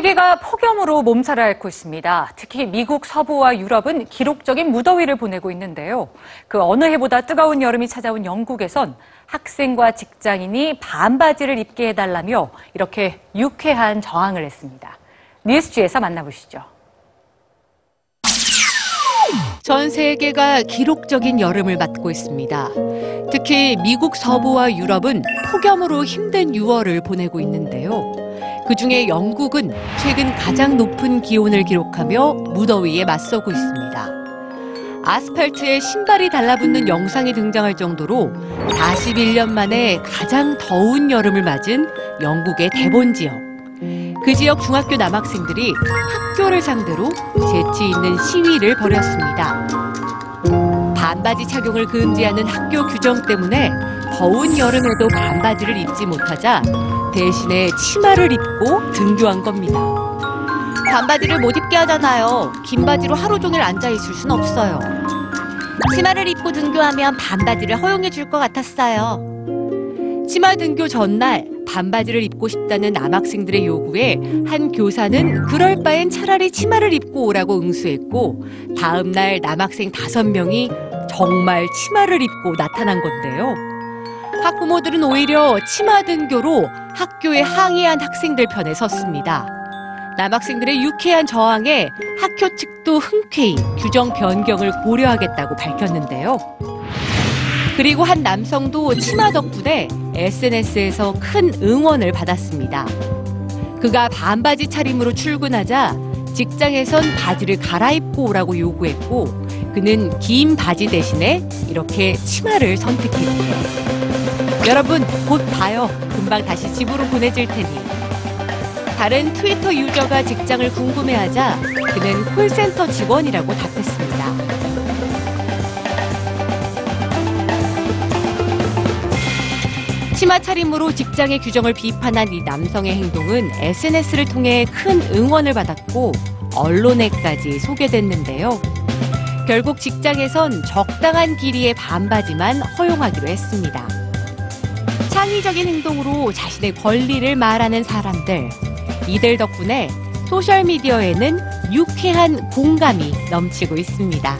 세계가 폭염으로 몸살을 앓고 있습니다. 특히 미국 서부와 유럽은 기록적인 무더위를 보내고 있는데요. 그 어느 해보다 뜨거운 여름이 찾아온 영국에선 학생과 직장인이 반바지를 입게 해달라며 이렇게 유쾌한 저항을 했습니다. 뉴스지에서 만나보시죠. 전 세계가 기록적인 여름을 맞고 있습니다. 특히 미국 서부와 유럽은 폭염으로 힘든 6월을 보내고 있는데요. 그 중에 영국은 최근 가장 높은 기온을 기록하며 무더위에 맞서고 있습니다. 아스팔트에 신발이 달라붙는 영상이 등장할 정도로 41년 만에 가장 더운 여름을 맞은 영국의 대본 지역. 그 지역 중학교 남학생들이 학교를 상대로 재치 있는 시위를 벌였습니다. 반바지 착용을 금지하는 학교 규정 때문에 더운 여름에도 반바지를 입지 못하자 대신에 치마를 입고 등교한 겁니다. 반바지를 못 입게 하잖아요. 긴 바지로 하루 종일 앉아 있을 순 없어요. 치마를 입고 등교하면 반바지를 허용해 줄 것 같았어요. 치마 등교 전날 반바지를 입고 싶다는 남학생들의 요구에 한 교사는 그럴 바엔 차라리 치마를 입고 오라고 응수했고 다음 날 남학생 다섯 명이 정말 치마를 입고 나타난 건데요. 학부모들은 오히려 치마 등교로 학교에 항의한 학생들 편에 섰습니다. 남학생들의 유쾌한 저항에 학교 측도 흔쾌히 규정 변경을 고려하겠다고 밝혔는데요. 그리고 한 남성도 치마 덕분에 SNS에서 큰 응원을 받았습니다. 그가 반바지 차림으로 출근하자 직장에선 바지를 갈아입고 오라고 요구했고 그는 긴 바지 대신에 이렇게 치마를 선택했죠. 여러분 곧 봐요. 금방 다시 집으로 보내질 테니. 다른 트위터 유저가 직장을 궁금해하자 그는 콜센터 직원이라고 답했습니다. 치마 차림으로 직장의 규정을 비판한 이 남성의 행동은 SNS를 통해 큰 응원을 받았고 언론에까지 소개됐는데요. 결국 직장에선 적당한 길이의 반바지만 허용하기로 했습니다. 창의적인 행동으로 자신의 권리를 말하는 사람들. 이들 덕분에 소셜미디어에는 유쾌한 공감이 넘치고 있습니다.